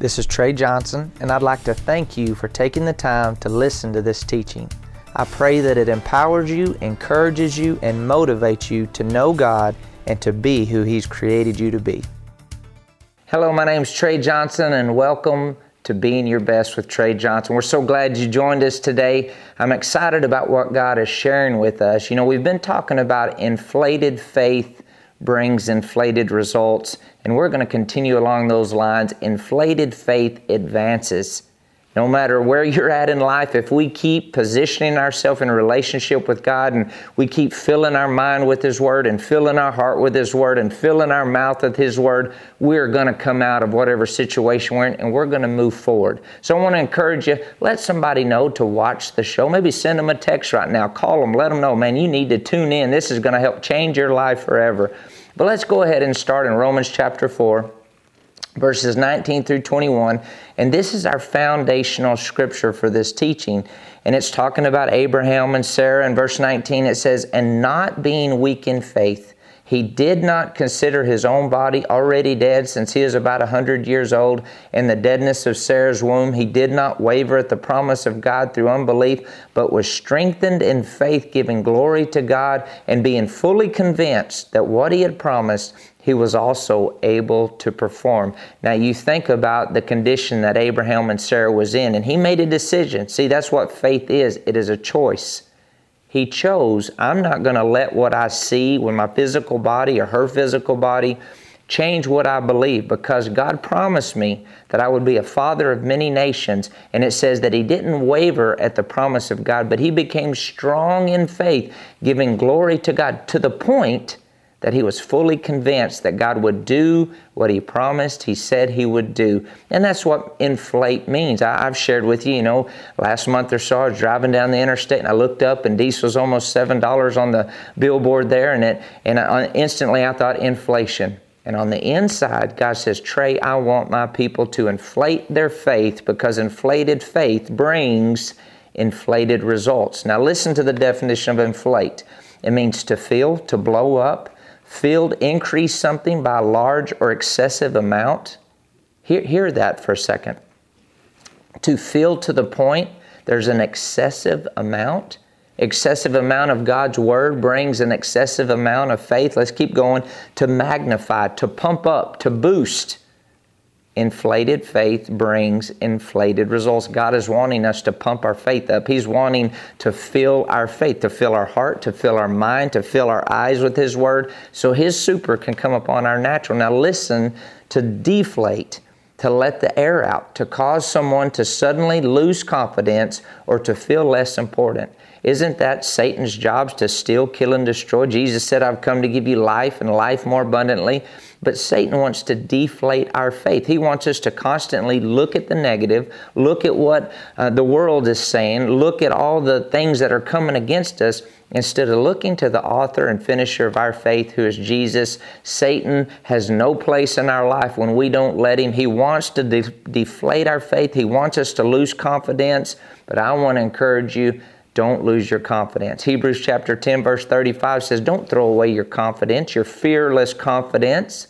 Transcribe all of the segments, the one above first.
This is Trey Johnson, and I'd like to thank you for taking the time to listen to this teaching. I pray that it empowers you, encourages you, and motivates you to know God and to be who He's created you to be. Hello, my name is Trey Johnson, and welcome to Being Your Best with Trey Johnson. We're so glad you joined us today. I'm excited about what God is sharing with us. You know, we've been talking about inflated faith brings inflated results. And we're going to continue along those lines. Inflated faith advances. No matter where you're at in life, if we keep positioning ourselves in relationship with God and we keep filling our mind with His Word and filling our heart with His Word and filling our mouth with His Word, we're going to come out of whatever situation we're in and we're going to move forward. So I want to encourage you let somebody know to watch the show. Maybe send them a text right now. Call them, let them know, man, you need to tune in. This is going to help change your life forever. But let's go ahead and start in Romans chapter 4 verses 19 through 21. And this is our foundational scripture for this teaching. And it's talking about Abraham and Sarah. In verse 19, it says, And not being weak in faith, he did not consider his own body already dead since he is about a hundred years old. In the deadness of Sarah's womb, he did not waver at the promise of God through unbelief, but was strengthened in faith, giving glory to God and being fully convinced that what he had promised, he was also able to perform. Now you think about the condition that Abraham and Sarah was in, and he made a decision. See, that's what faith is. It is a choice. He chose, I'm not going to let what I see with my physical body or her physical body change what I believe because God promised me that I would be a father of many nations. And it says that he didn't waver at the promise of God, but he became strong in faith, giving glory to God to the point that he was fully convinced that God would do what he promised, he said he would do. And that's what inflate means. I, have shared with you, you know, last month or so, I was driving down the interstate and I looked up and diesel was almost $7 on the billboard there. And, it, and I, instantly I thought inflation. And on the inside, God says, Trey, I want my people to inflate their faith because inflated faith brings inflated results. Now, listen to the definition of inflate it means to fill, to blow up, Filled increase something by a large or excessive amount. Hear, hear that for a second. To fill to the point, there's an excessive amount. Excessive amount of God's word brings an excessive amount of faith. Let's keep going. To magnify, to pump up, to boost inflated faith brings inflated results. God is wanting us to pump our faith up. He's wanting to fill our faith, to fill our heart, to fill our mind, to fill our eyes with His Word so His super can come upon our natural. Now, listen to deflate. To let the air out, to cause someone to suddenly lose confidence or to feel less important. Isn't that Satan's job to steal, kill, and destroy? Jesus said, I've come to give you life and life more abundantly. But Satan wants to deflate our faith. He wants us to constantly look at the negative, look at what uh, the world is saying, look at all the things that are coming against us, instead of looking to the author and finisher of our faith, who is Jesus. Satan has no place in our life when we don't let him. He wants to de- deflate our faith, he wants us to lose confidence. But I want to encourage you don't lose your confidence. Hebrews chapter 10, verse 35 says, Don't throw away your confidence, your fearless confidence,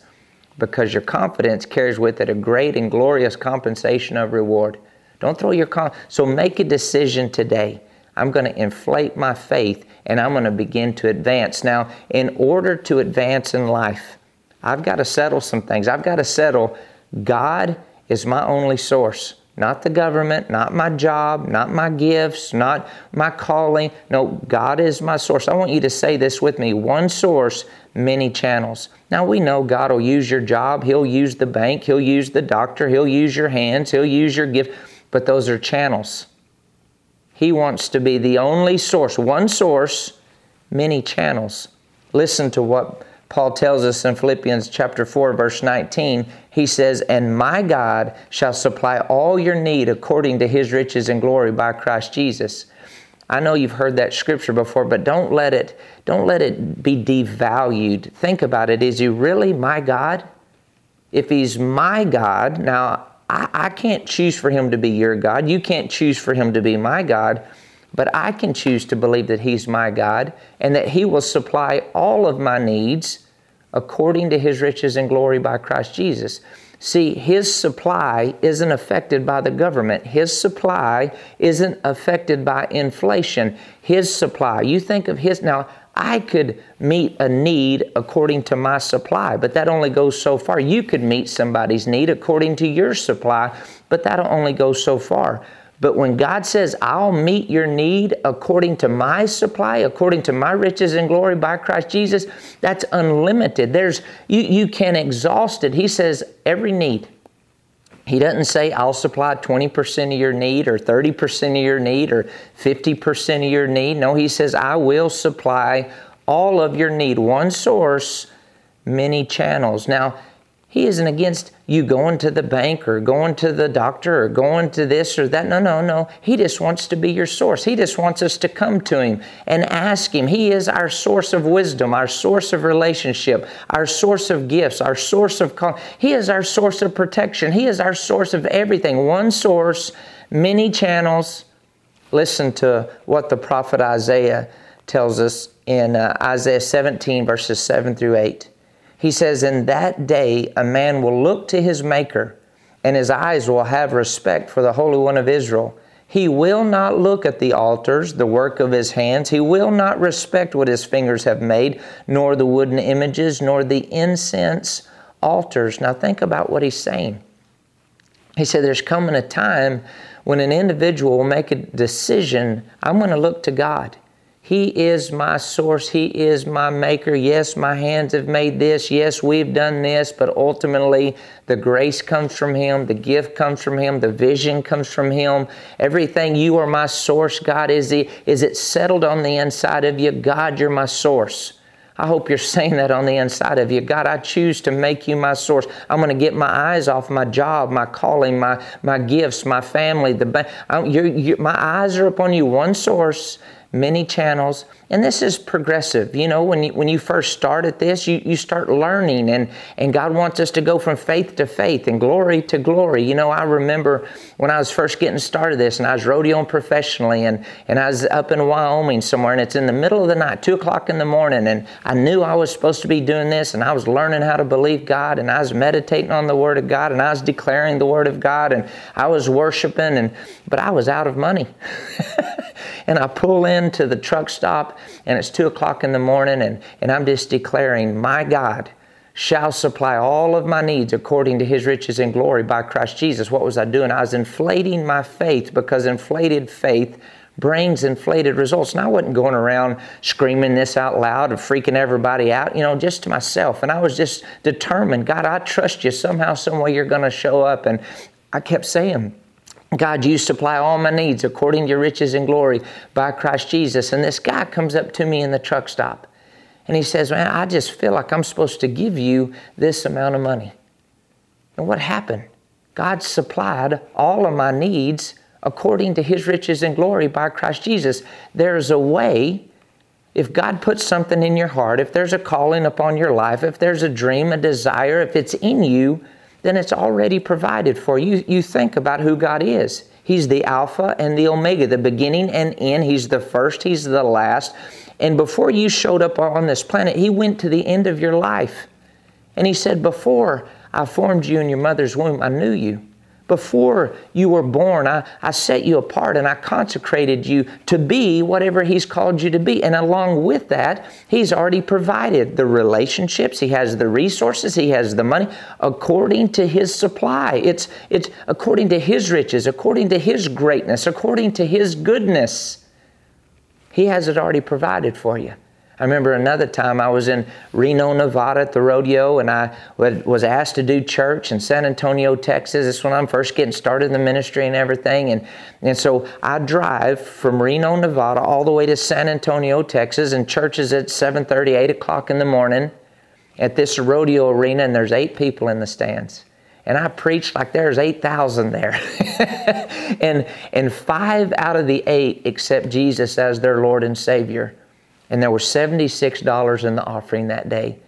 because your confidence carries with it a great and glorious compensation of reward. Don't throw your confidence. So make a decision today. I'm going to inflate my faith and I'm going to begin to advance. Now, in order to advance in life, I've got to settle some things. I've got to settle God is my only source not the government, not my job, not my gifts, not my calling. No, God is my source. I want you to say this with me one source, many channels. Now we know God will use your job, He'll use the bank, He'll use the doctor, He'll use your hands, He'll use your gift, but those are channels. He wants to be the only source, one source, many channels. Listen to what Paul tells us in Philippians chapter 4 verse 19, he says, "And my God shall supply all your need according to his riches and glory by Christ Jesus." I know you've heard that scripture before, but don't let it don't let it be devalued. Think about it. Is he really my God? If he's my God, now I, I can't choose for him to be your God. You can't choose for him to be my God. But I can choose to believe that He's my God and that He will supply all of my needs according to his riches and glory by Christ Jesus. See, his supply isn't affected by the government. His supply isn't affected by inflation. His supply, you think of his, now I could meet a need according to my supply, but that only goes so far. You could meet somebody's need according to your supply, but that'll only go so far. But when God says, I'll meet your need according to my supply, according to my riches and glory by Christ Jesus, that's unlimited. There's you, you can exhaust it. He says every need. He doesn't say, I'll supply 20% of your need or 30% of your need or 50% of your need. No, he says, I will supply all of your need. One source, many channels. Now, he isn't against you going to the bank or going to the doctor or going to this or that. No, no, no. He just wants to be your source. He just wants us to come to Him and ask Him. He is our source of wisdom, our source of relationship, our source of gifts, our source of call. He is our source of protection. He is our source of everything. One source, many channels. Listen to what the prophet Isaiah tells us in uh, Isaiah 17, verses 7 through 8. He says, In that day a man will look to his Maker, and his eyes will have respect for the Holy One of Israel. He will not look at the altars, the work of his hands. He will not respect what his fingers have made, nor the wooden images, nor the incense altars. Now think about what he's saying. He said, There's coming a time when an individual will make a decision I'm going to look to God. He is my source. He is my maker. Yes, my hands have made this. Yes, we've done this, but ultimately the grace comes from Him. The gift comes from Him. The vision comes from Him. Everything, you are my source, God. Is, he, is it settled on the inside of you? God, you're my source. I hope you're saying that on the inside of you. God, I choose to make you my source. I'm going to get my eyes off my job, my calling, my, my gifts, my family. The, you're, you're, my eyes are upon you, one source many channels. And this is progressive. You know, when you, when you first start at this, you, you start learning, and, and God wants us to go from faith to faith and glory to glory. You know, I remember when I was first getting started this, and I was rodeoing professionally, and, and I was up in Wyoming somewhere, and it's in the middle of the night, 2 o'clock in the morning, and I knew I was supposed to be doing this, and I was learning how to believe God, and I was meditating on the Word of God, and I was declaring the Word of God, and I was worshiping, and but I was out of money. and I pull into the truck stop and it's two o'clock in the morning and, and I'm just declaring, My God shall supply all of my needs according to his riches and glory by Christ Jesus. What was I doing? I was inflating my faith because inflated faith brings inflated results. And I wasn't going around screaming this out loud and freaking everybody out, you know, just to myself. And I was just determined, God, I trust you. Somehow, some way you're going to show up. And I kept saying, God, you supply all my needs according to your riches and glory by Christ Jesus. And this guy comes up to me in the truck stop and he says, Man, I just feel like I'm supposed to give you this amount of money. And what happened? God supplied all of my needs according to his riches and glory by Christ Jesus. There's a way. If God puts something in your heart, if there's a calling upon your life, if there's a dream, a desire, if it's in you, then it's already provided for you. You think about who God is. He's the Alpha and the Omega, the beginning and end. He's the first, He's the last. And before you showed up on this planet, He went to the end of your life. And He said, Before I formed you in your mother's womb, I knew you. Before you were born, I, I set you apart and I consecrated you to be whatever He's called you to be. And along with that, He's already provided the relationships, He has the resources, He has the money according to His supply. It's, it's according to His riches, according to His greatness, according to His goodness. He has it already provided for you. I remember another time I was in Reno, Nevada at the rodeo, and I was asked to do church in San Antonio, Texas. This when I'm first getting started in the ministry and everything. And, and so I drive from Reno, Nevada, all the way to San Antonio, Texas, and church is at 7.30, 8 o'clock in the morning at this rodeo arena, and there's eight people in the stands and I preached like there's 8,000 there. and, and five out of the eight accept Jesus as their Lord and Savior. And there was $76 in the offering that day.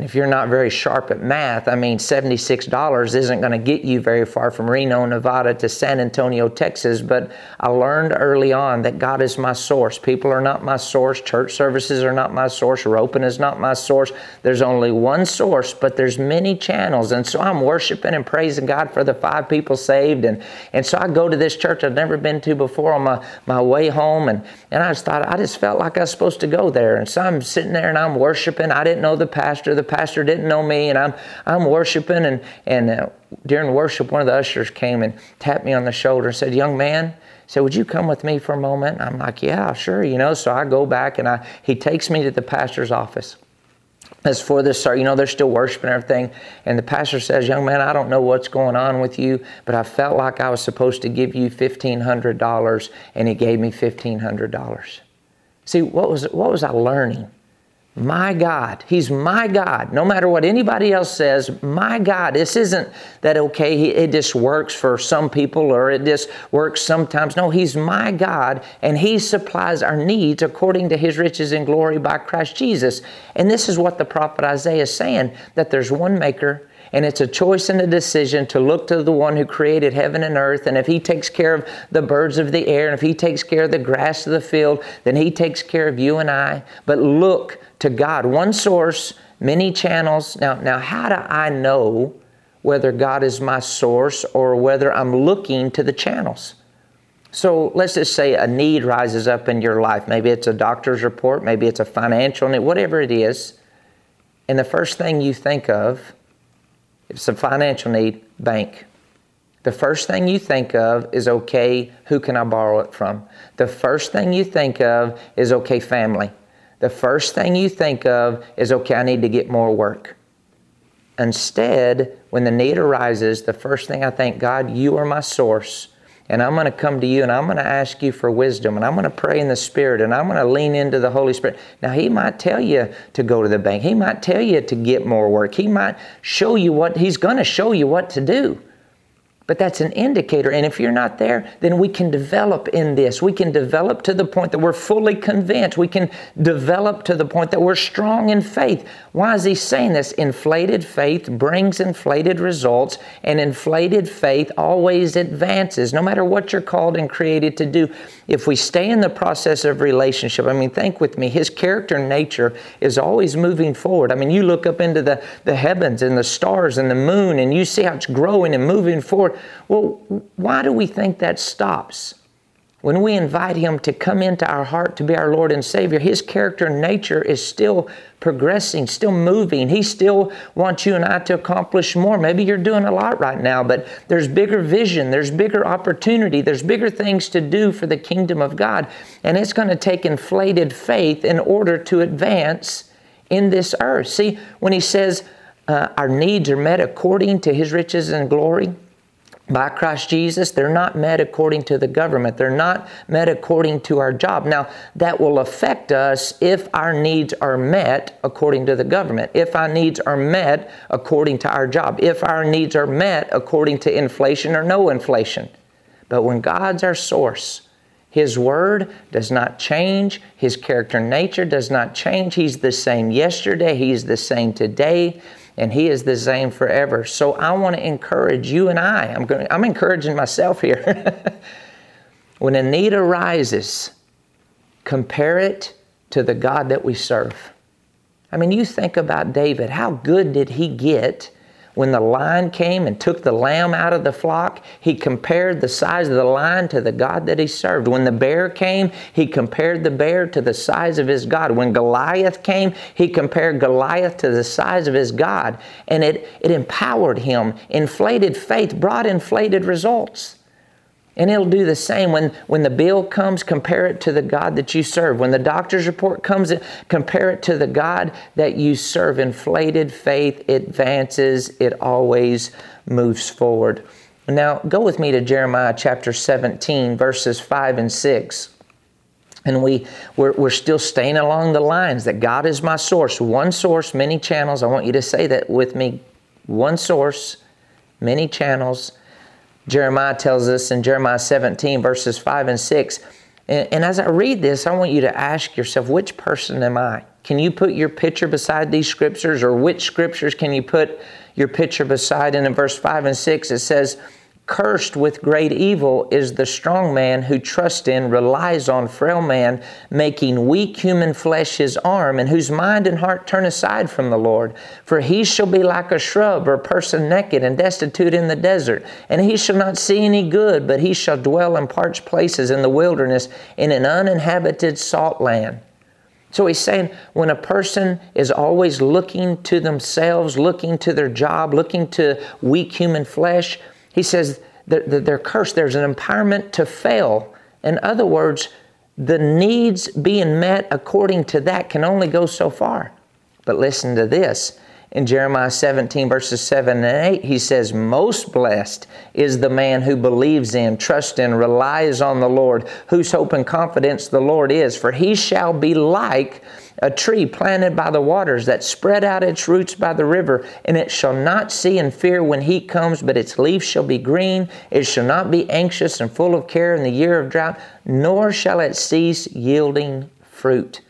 And if you're not very sharp at math, I mean, $76 isn't going to get you very far from Reno, Nevada to San Antonio, Texas. But I learned early on that God is my source. People are not my source. Church services are not my source. Roping is not my source. There's only one source, but there's many channels. And so I'm worshiping and praising God for the five people saved. And, and so I go to this church I've never been to before on my, my way home. And, and I just thought, I just felt like I was supposed to go there. And so I'm sitting there and I'm worshiping. I didn't know the pastor. The pastor didn't know me, and I'm I'm worshiping, and and uh, during worship, one of the ushers came and tapped me on the shoulder and said, "Young man." said, "Would you come with me for a moment?" I'm like, "Yeah, sure." You know, so I go back and I he takes me to the pastor's office. As for this, sir, you know, they're still worshiping everything. And the pastor says, Young man, I don't know what's going on with you, but I felt like I was supposed to give you $1,500, and he gave me $1,500. See, what was, what was I learning? My God. He's my God. No matter what anybody else says, my God. This isn't that okay, it just works for some people or it just works sometimes. No, He's my God and He supplies our needs according to His riches and glory by Christ Jesus. And this is what the prophet Isaiah is saying that there's one maker and it's a choice and a decision to look to the one who created heaven and earth. And if he takes care of the birds of the air, and if he takes care of the grass of the field, then he takes care of you and I. But look to God. One source, many channels. Now, now how do I know whether God is my source or whether I'm looking to the channels? So let's just say a need rises up in your life. Maybe it's a doctor's report, maybe it's a financial need, whatever it is. And the first thing you think of, if it's a financial need, bank. The first thing you think of is okay, who can I borrow it from? The first thing you think of is okay, family the first thing you think of is, okay, I need to get more work. Instead, when the need arises, the first thing I think, God, you are my source. And I'm going to come to you and I'm going to ask you for wisdom and I'm going to pray in the Spirit and I'm going to lean into the Holy Spirit. Now, He might tell you to go to the bank. He might tell you to get more work. He might show you what, He's going to show you what to do. But that's an indicator. And if you're not there, then we can develop in this. We can develop to the point that we're fully convinced. We can develop to the point that we're strong in faith. Why is he saying this? Inflated faith brings inflated results, and inflated faith always advances, no matter what you're called and created to do. If we stay in the process of relationship, I mean, think with me, his character and nature is always moving forward. I mean, you look up into the, the heavens and the stars and the moon, and you see how it's growing and moving forward. Well, why do we think that stops? When we invite Him to come into our heart to be our Lord and Savior, His character and nature is still progressing, still moving. He still wants you and I to accomplish more. Maybe you're doing a lot right now, but there's bigger vision, there's bigger opportunity, there's bigger things to do for the kingdom of God. And it's going to take inflated faith in order to advance in this earth. See, when He says uh, our needs are met according to His riches and glory, by Christ Jesus, they're not met according to the government. They're not met according to our job. Now, that will affect us if our needs are met according to the government, if our needs are met according to our job, if our needs are met according to inflation or no inflation. But when God's our source, His Word does not change. His character and nature does not change. He's the same yesterday. He's the same today and He is the same forever. So I want to encourage you and I. I'm going. I'm encouraging myself here. when a need arises, compare it to the God that we serve. I mean, you think about David. How good did he get when the lion came and took the lamb out of the flock, he compared the size of the lion to the God that he served. When the bear came, he compared the bear to the size of his God. When Goliath came, he compared Goliath to the size of his God. And it, it empowered him. Inflated faith brought inflated results. And it'll do the same when, when the bill comes, compare it to the God that you serve. When the doctor's report comes, compare it to the God that you serve. Inflated faith advances, it always moves forward. Now, go with me to Jeremiah chapter 17, verses 5 and 6. And we, we're, we're still staying along the lines that God is my source. One source, many channels. I want you to say that with me. One source, many channels Jeremiah tells us in Jeremiah 17, verses 5 and 6. And, and as I read this, I want you to ask yourself, which person am I? Can you put your picture beside these scriptures, or which scriptures can you put your picture beside? And in verse 5 and 6, it says, Cursed with great evil is the strong man who trusts in, relies on frail man, making weak human flesh his arm, and whose mind and heart turn aside from the Lord. For he shall be like a shrub or a person naked and destitute in the desert, and he shall not see any good, but he shall dwell in parched places in the wilderness, in an uninhabited salt land. So he's saying when a person is always looking to themselves, looking to their job, looking to weak human flesh, he says that they're cursed. There's an empowerment to fail. In other words, the needs being met according to that can only go so far. But listen to this. In Jeremiah 17, verses 7 and 8, he says, Most blessed is the man who believes in, trusts in, relies on the Lord, whose hope and confidence the Lord is, for he shall be like a tree planted by the waters that spread out its roots by the river, and it shall not see and fear when heat comes, but its leaf shall be green. It shall not be anxious and full of care in the year of drought, nor shall it cease yielding fruit.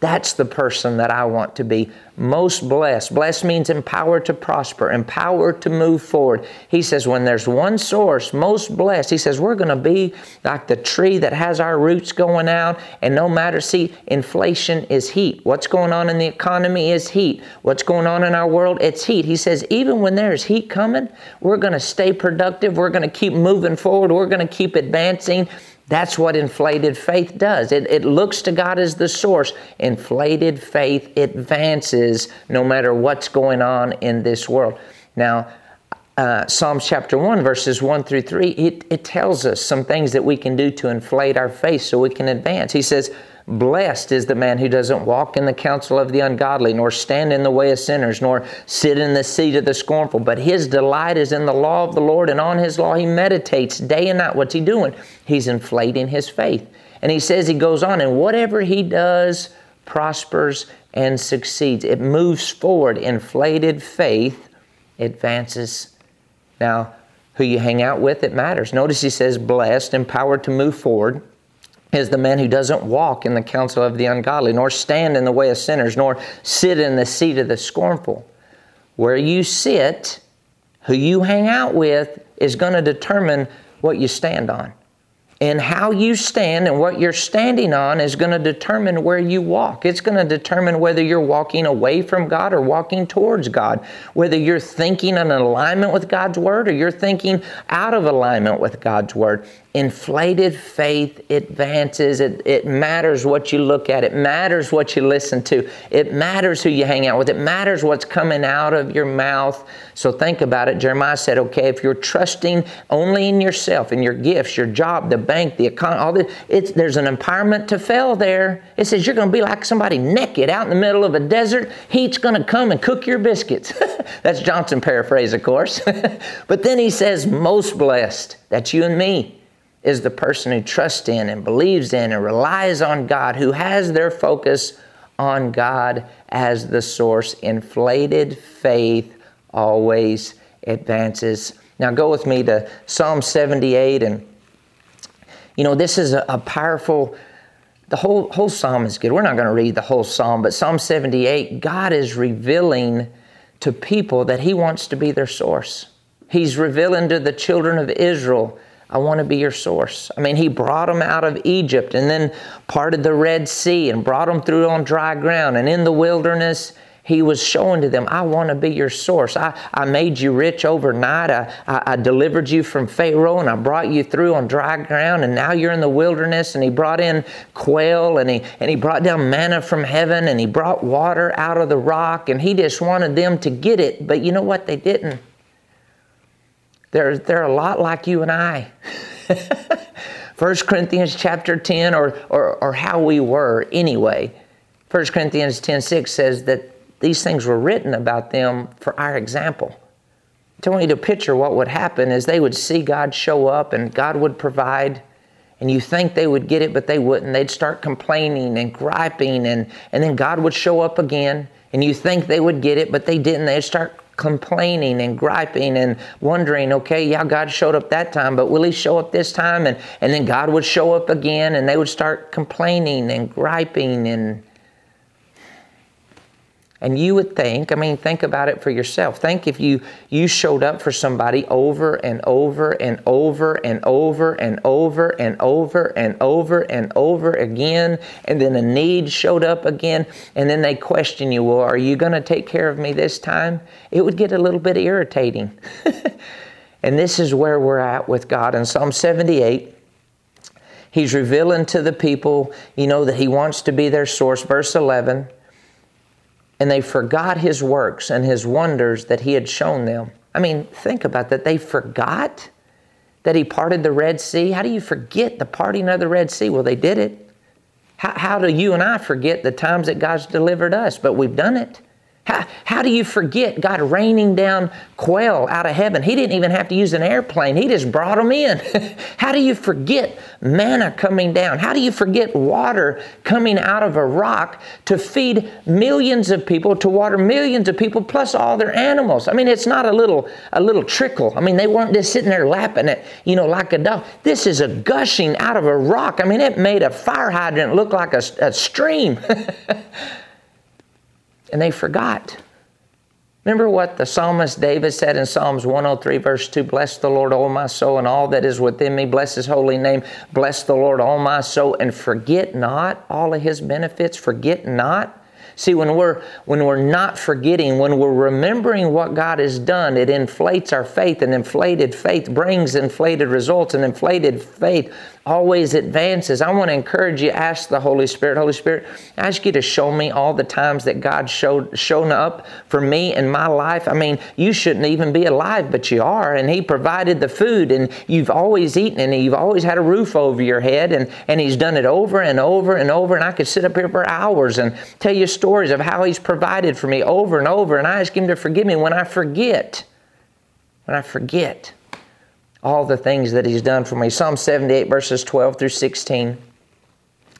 That's the person that I want to be most blessed. Blessed means empowered to prosper, empowered to move forward. He says, when there's one source, most blessed, he says, we're going to be like the tree that has our roots going out. And no matter, see, inflation is heat. What's going on in the economy is heat. What's going on in our world, it's heat. He says, even when there's heat coming, we're going to stay productive. We're going to keep moving forward. We're going to keep advancing. That's what inflated faith does. It, it looks to God as the source. Inflated faith advances no matter what's going on in this world. Now, uh, Psalms chapter 1, verses 1 through 3, it, it tells us some things that we can do to inflate our faith so we can advance. He says, Blessed is the man who doesn't walk in the counsel of the ungodly, nor stand in the way of sinners, nor sit in the seat of the scornful. But his delight is in the law of the Lord, and on his law he meditates day and night. What's he doing? He's inflating his faith. And he says, he goes on, and whatever he does prospers and succeeds. It moves forward. Inflated faith advances. Now, who you hang out with, it matters. Notice he says, blessed, empowered to move forward is the man who doesn't walk in the counsel of the ungodly, nor stand in the way of sinners, nor sit in the seat of the scornful. Where you sit, who you hang out with, is going to determine what you stand on. And how you stand and what you're standing on is going to determine where you walk. It's going to determine whether you're walking away from God or walking towards God. Whether you're thinking in alignment with God's Word or you're thinking out of alignment with God's Word inflated faith advances. It, it matters what you look at. It matters what you listen to. It matters who you hang out with. It matters what's coming out of your mouth. So think about it. Jeremiah said, okay, if you're trusting only in yourself, in your gifts, your job, the bank, the economy, all this, it's, there's an empowerment to fail there. It says you're going to be like somebody naked out in the middle of a desert. Heat's going to come and cook your biscuits. That's Johnson paraphrase, of course. but then he says, most blessed. That's you and me is the person who trusts in and believes in and relies on God, who has their focus on God as the source. Inflated faith always advances. Now go with me to Psalm 78 and you know this is a, a powerful the whole whole psalm is good. We're not going to read the whole psalm, but Psalm 78, God is revealing to people that he wants to be their source. He's revealing to the children of Israel I want to be your source. I mean, he brought them out of Egypt and then parted the Red Sea and brought them through on dry ground. And in the wilderness, he was showing to them, I want to be your source. I, I made you rich overnight. I, I, I, delivered you from Pharaoh and I brought you through on dry ground. And now you're in the wilderness. And he brought in quail and he, and he brought down manna from heaven and he brought water out of the rock. And he just wanted them to get it. But you know what? They didn't. They're, they're a lot like you and I. 1 Corinthians chapter 10, or, or, or how we were anyway. 1 Corinthians 10 6 says that these things were written about them for our example. I want you to picture what would happen is they would see God show up and God would provide, and you think they would get it, but they wouldn't. They'd start complaining and griping, and, and then God would show up again, and you think they would get it, but they didn't. They'd start complaining and griping and wondering, okay, yeah, God showed up that time, but will He show up this time? And, and then God would show up again and they would start complaining and griping. And And you would think, I mean, think about it for yourself. Think if you you showed up for somebody over and over and over and over and over and over and over and over again, and then a need showed up again, and then they question you, well, are you going to take care of me this time? It would get a little bit irritating. and this is where we're at with God. In Psalm 78, He's revealing to the people, you know, that He wants to be their source. Verse 11, and they forgot his works and his wonders that he had shown them. I mean, think about that. They forgot that he parted the Red Sea. How do you forget the parting of the Red Sea? Well, they did it. How, how do you and I forget the times that God's delivered us? But we've done it. How, how do you forget God raining down quail out of heaven? He didn't even have to use an airplane, He just brought them in. how do you forget manna coming down? How do you forget water coming out of a rock to feed millions of people, to water millions of people, plus all their animals? I mean, it's not a little, a little trickle. I mean, they weren't just sitting there lapping it, you know, like a dog. This is a gushing out of a rock. I mean, it made a fire hydrant look like a, a stream. and they forgot. Remember what the psalmist David said in Psalms 103, verse 2 Bless the Lord, all my soul, and all that is within me. Bless his holy name. Bless the Lord, all my soul, and forget not all of his benefits. Forget not. See, when we're when we're not forgetting, when we're remembering what God has done, it inflates our faith, and inflated faith brings inflated results, and inflated faith always advances. I want to encourage you, ask the Holy Spirit, Holy Spirit, I ask you to show me all the times that God showed shown up for me in my life. I mean, you shouldn't even be alive, but you are, and He provided the food, and you've always eaten, and you've always had a roof over your head, and, and He's done it over and over and over, and I could sit up here for hours and tell you stories of how He's provided for me over and over, and I ask Him to forgive me when I forget. When I forget all the things that He's done for me. Psalm 78, verses 12 through 16.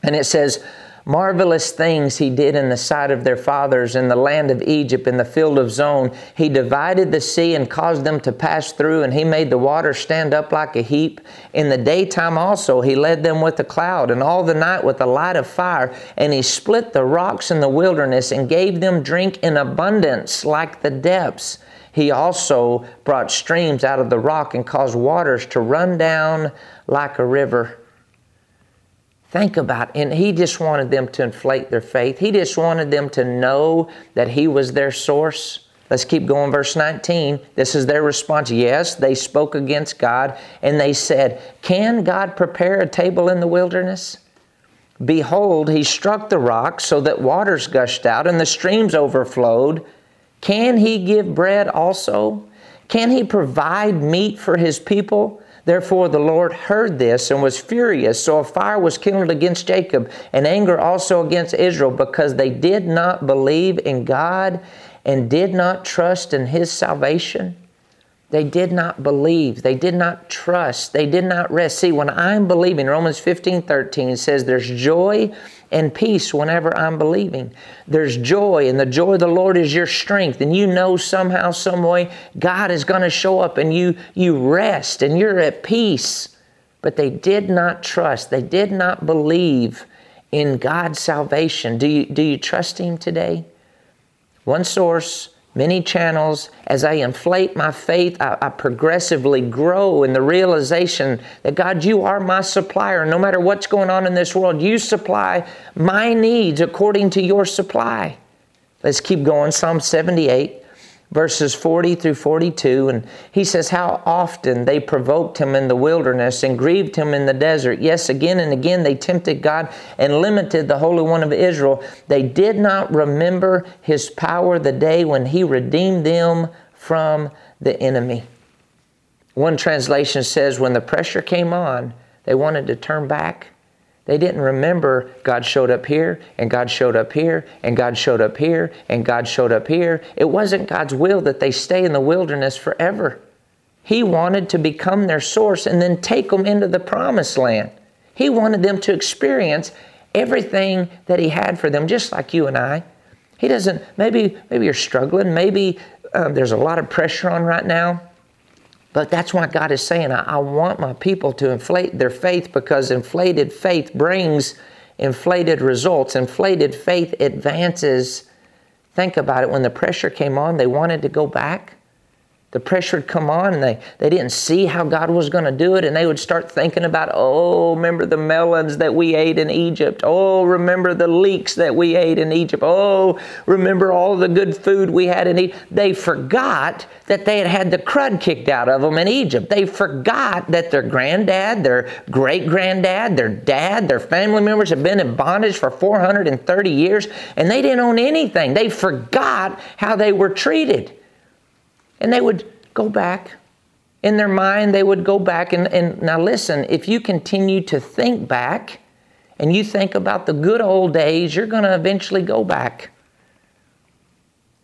And it says, Marvelous things he did in the sight of their fathers in the land of Egypt, in the field of Zoan. He divided the sea and caused them to pass through, and he made the water stand up like a heap. In the daytime also he led them with a cloud, and all the night with a light of fire. And he split the rocks in the wilderness and gave them drink in abundance like the depths. He also brought streams out of the rock and caused waters to run down like a river. Think about it. And he just wanted them to inflate their faith. He just wanted them to know that he was their source. Let's keep going, verse 19. This is their response. Yes, they spoke against God and they said, Can God prepare a table in the wilderness? Behold, he struck the rock so that waters gushed out and the streams overflowed. Can he give bread also? Can he provide meat for his people? Therefore the Lord heard this and was furious. So a fire was kindled against Jacob, and anger also against Israel, because they did not believe in God and did not trust in his salvation. They did not believe. They did not trust. They did not rest. See, when I'm believing, Romans 15 13 says there's joy and peace whenever I'm believing. There's joy, and the joy of the Lord is your strength. And you know somehow, some way, God is going to show up and you, you rest and you're at peace. But they did not trust, they did not believe in God's salvation. Do you, do you trust Him today? One source many channels. As I inflate my faith, I, I, progressively grow in the realization that God, you are my supplier. No matter what's going on in this world, you supply my needs according to your supply. Let's keep going. Psalm 78 verses 40 through 42. And he says, How often they provoked him in the wilderness and grieved him in the desert. Yes, again and again they tempted God and limited the Holy One of Israel. They did not remember his power the day when he redeemed them from the enemy. One translation says, When the pressure came on, they wanted to turn back they didn't remember God showed up here, and God showed up here, and God showed up here, and God showed up here. It wasn't God's will that they stay in the wilderness forever. He wanted to become their source and then take them into the promised land. He wanted them to experience everything that He had for them, just like you and I. He doesn't, maybe, maybe you're struggling, maybe um, there's a lot of pressure on right now. But that's why God is saying, I, I, want my people to inflate their faith because inflated faith brings inflated results. Inflated faith advances Think about it. When the pressure came on, they wanted to go back the pressure would come on and they, they didn't see how God was going to do it and they would start thinking about, oh, remember the melons that we ate in Egypt. Oh, remember the leeks that we ate in Egypt. Oh, remember all the good food we had in Egypt. They forgot that they had had the crud kicked out of them in Egypt. They forgot that their granddad, their great granddad, their dad, their family members had been in bondage for 430 years and they didn't own anything. They forgot how they were treated. And they would go back. In their mind, they would go back. And, and now, listen, if you continue to think back and you think about the good old days, you're going to eventually go back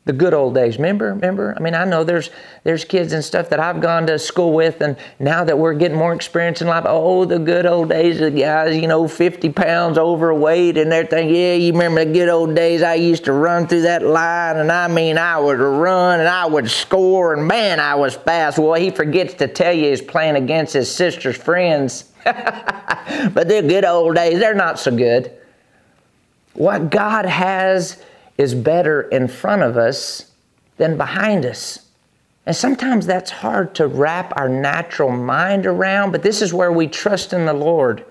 the good old days. Remember, remember? I mean, I know there's there's kids and stuff that I've gone to school with, and now that we're getting more experience in life, oh, the good old days, the guys, you know, 50 pounds overweight and everything. Yeah, you remember the good old days? I used to run through that line, and I mean, I would run and I would score, and man, I was fast. Well, he forgets to tell you he's playing against his sister's friends. but the good old days, they're not so good. What God has is better in front of us than behind us. And sometimes that's hard to wrap our natural mind around, but this is where we trust in the Lord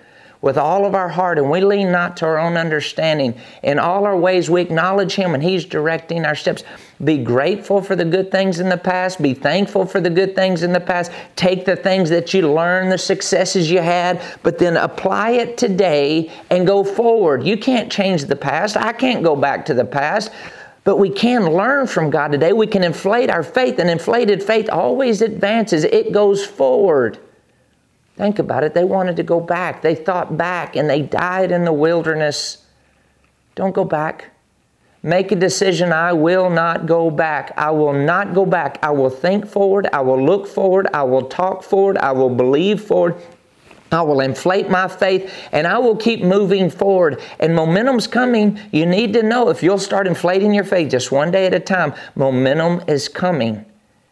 with all of our heart and we lean not to our own understanding. In all our ways, we acknowledge Him and He's directing our steps. Be grateful for the good things in the past. Be thankful for the good things in the past. Take the things that you learned, the successes you had, but then apply it today and go forward. You can't change the past. I can't go back to the past. But we can learn from God today. We can inflate our faith, and inflated faith always advances, it goes forward. Think about it. They wanted to go back. They thought back and they died in the wilderness. Don't go back. Make a decision. I will not go back. I will not go back. I will think forward. I will look forward. I will talk forward. I will believe forward. I will inflate my faith and I will keep moving forward. And momentum's coming. You need to know if you'll start inflating your faith just one day at a time, momentum is coming.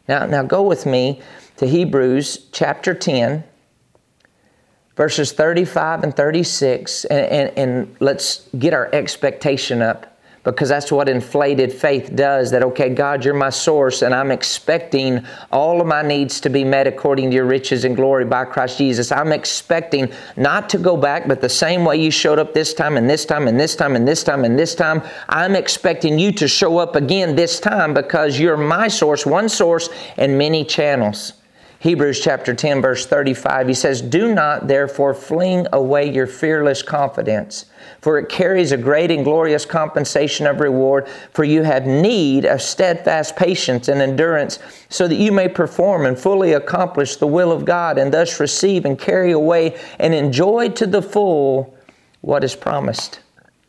Now, now go with me to Hebrews chapter 10 verses 35 and 36, and, and, and, let's get our expectation up because that's what inflated faith does. That, okay, God, you're my source, and I'm expecting all of my needs to be met according to your riches and glory by Christ Jesus. I'm expecting not to go back, but the same way you showed up this time, and this time, and this time, and this time, and this time, I'm expecting you to show up again this time because you're my source, one source, and many channels. Hebrews chapter 10, verse 35, he says, Do not therefore fling away your fearless confidence, for it carries a great and glorious compensation of reward, for you have need of steadfast patience and endurance, so that you may perform and fully accomplish the will of God, and thus receive and carry away and enjoy to the full what is promised.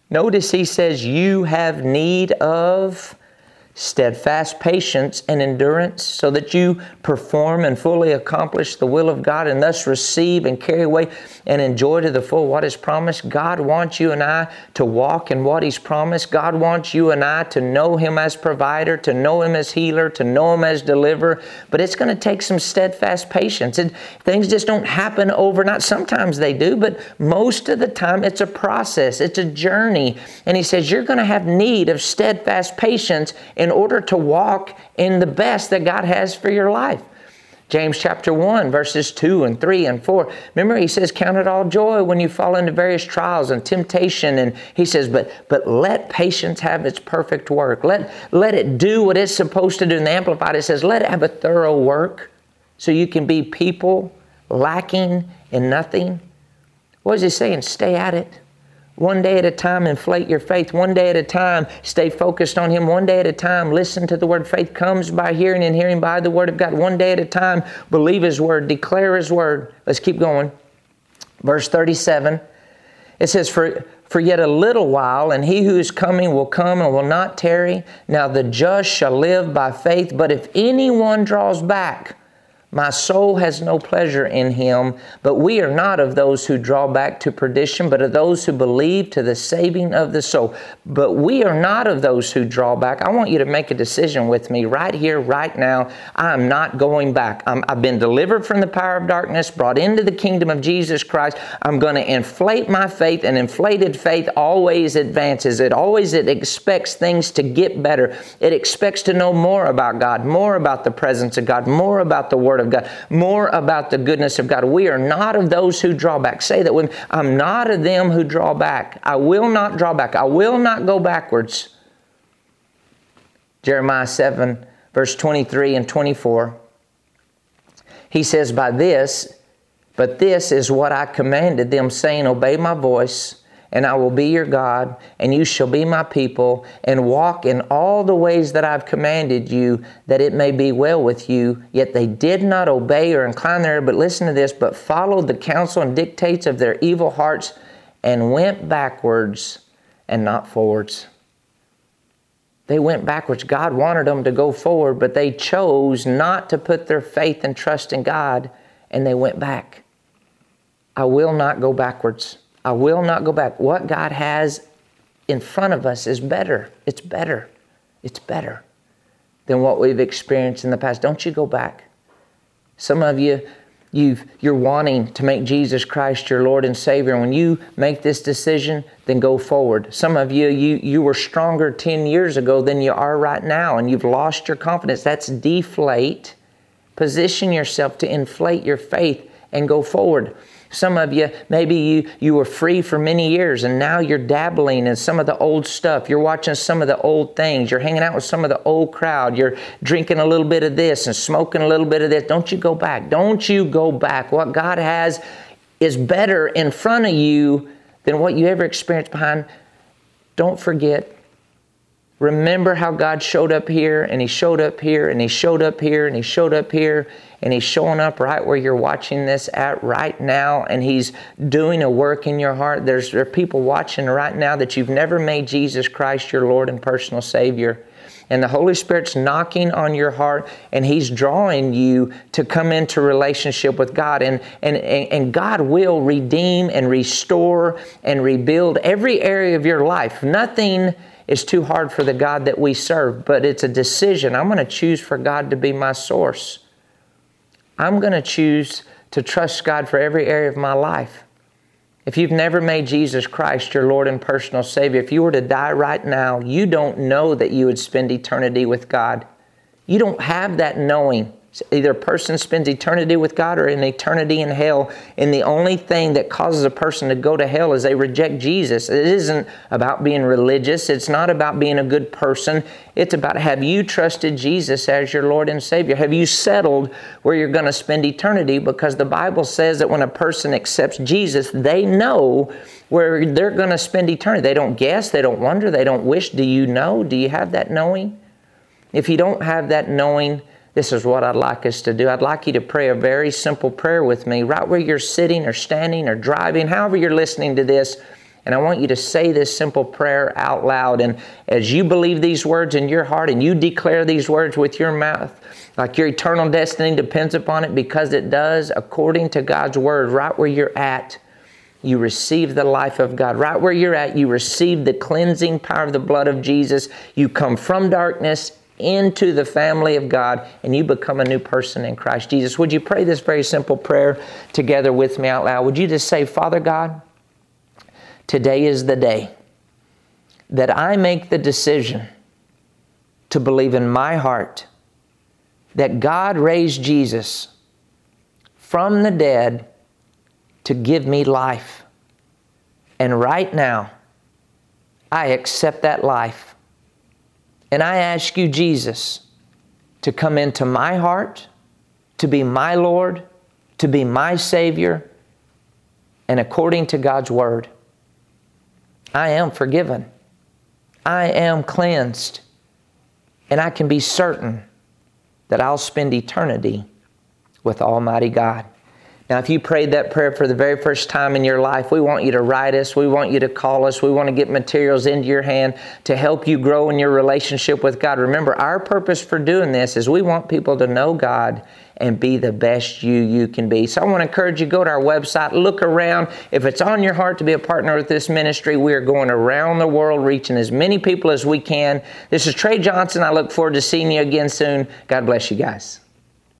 Notice he says, You have need of steadfast patience and endurance, so that you perform and fully accomplish the will of God and thus receive and carry away and enjoy to the full what is promised. God wants you and I to walk in what He's promised. God wants you and I to know Him as provider, to know Him as healer, to know Him as deliverer. But it's going to take some steadfast patience. And things just don't happen overnight. Sometimes they do, but most of the time it's a process, it's a journey. And He says, You're going to have need of steadfast patience in order to walk in the best that God has for your life. James chapter 1, verses 2 and 3 and 4. Remember, he says, Count it all joy when you fall into various trials and temptation. And he says, But but let patience have its perfect work. Let, let it do what it's supposed to do. In the Amplified, it says, Let it have a thorough work so you can be people lacking in nothing. What is he saying? Stay at it. One day at a time, inflate your faith. One day at a time, stay focused on Him. One day at a time, listen to the Word. Faith comes by hearing and hearing by the Word of God. One day at a time, believe His Word, declare His Word. Let's keep going. Verse 37, it says, For, for yet a little while, and He who is coming will come and will not tarry. Now the just shall live by faith. But if anyone draws back, My soul has no pleasure in him, but we are not of those who draw back to perdition, but of those who believe to the saving of the soul. But we are not of those who draw back. I want you to make a decision with me right here, right now. I am not going back. i have been delivered from the power of darkness, brought into the kingdom of Jesus Christ. I'm going to inflate my faith, and inflated faith always advances. It always it expects things to get better. It expects to know more about God, more about the presence of God, more about the Word of God, more about the goodness of God. We are not of those who draw back. Say that me. I'm not of them who draw back. I will not draw back. I will not go backwards. Jeremiah 7, verse 23 and 24. He says, By this, but this is what I commanded them, saying, Obey my voice and I will be your God, and you shall be my people, and walk in all the ways that I've commanded you, that it may be well with you. Yet they did not obey or incline their ear, but listen to this, but followed the counsel and dictates of their evil hearts, and went backwards and not forwards. They went backwards. God wanted them to go forward, but they chose not to put their faith and trust in God, and they went back. I will not go backwards. I will not go back. What God has in front of us is better. It's better. It's better than what we've experienced in the past. Don't you go back. Some of you, you've, you're wanting to make Jesus Christ your Lord and Savior. When you make this decision, then go forward. Some of you, you, you were stronger 10 years ago than you are right now, and you've lost your confidence. That's deflate. Position yourself to inflate your faith and go forward. Some of you, maybe you, you were free for many years and now you're dabbling in some of the old stuff. You're watching some of the old things. You're hanging out with some of the old crowd. You're drinking a little bit of this and smoking a little bit of this. Don't you go back. Don't you go back. What God has is better in front of you than what you ever experienced behind. Don't forget Remember how God showed up here and He showed up here and He showed up here and He showed up here and He's showing up right where you're watching this at right now and He's doing a work in your heart. There's there are people watching right now that you've never made Jesus Christ your Lord and personal Savior. And the Holy Spirit's knocking on your heart and He's drawing you to come into relationship with God. And, and, and God will redeem and restore and rebuild every area of your life. Nothing is too hard for the God that we serve, but it's a decision. I'm going to choose for God to be my source. I'm going to choose to trust God for every area of my life. If you've never made Jesus Christ your Lord and personal Savior, if you were to die right now, you don't know that you would spend eternity with God. You don't have that knowing. Either a person spends eternity with God or an eternity in hell. And the only thing that causes a person to go to hell is they reject Jesus. It isn't about being religious. It's not about being a good person. It's about have you trusted Jesus as your Lord and Savior? Have you settled where you're going to spend eternity? Because the Bible says that when a person accepts Jesus, they know where they're going to spend eternity. They don't guess, they don't wonder, they don't wish. Do you know? Do you have that knowing? If you don't have that knowing, this is what I'd like us to do. I'd like you to pray a very simple prayer with me, right where you're sitting or standing or driving, however you're listening to this. And I want you to say this simple prayer out loud. And as you believe these words in your heart and you declare these words with your mouth, like your eternal destiny depends upon it because it does, according to God's word, right where you're at, you receive the life of God. Right where you're at, you receive the cleansing power of the blood of Jesus. You come from darkness into the family of God and you become a new person in Christ Jesus. Would you pray this very simple prayer together with me out loud? Would you just say, Father God, today is the day that I make the decision to believe in my heart that God raised Jesus from the dead to give me life. And right now, I accept that life and I ask you, Jesus, to come into my heart, to be my Lord, to be my Savior, and according to God's Word, I am forgiven. I am cleansed. And I can be certain that I'll spend eternity with Almighty God. Now, if you prayed that prayer for the very first time in your life, we want you to write us. We want you to call us. We want to get materials into your hand to help you grow in your relationship with God. Remember, our purpose for doing this is we want people to know God and be the best you you can be. So I want to encourage you go to our website, look around. If it's on your heart to be a partner with this ministry, we are going around the world reaching as many people as we can. This is Trey Johnson. I look forward to seeing you again soon. God bless you guys.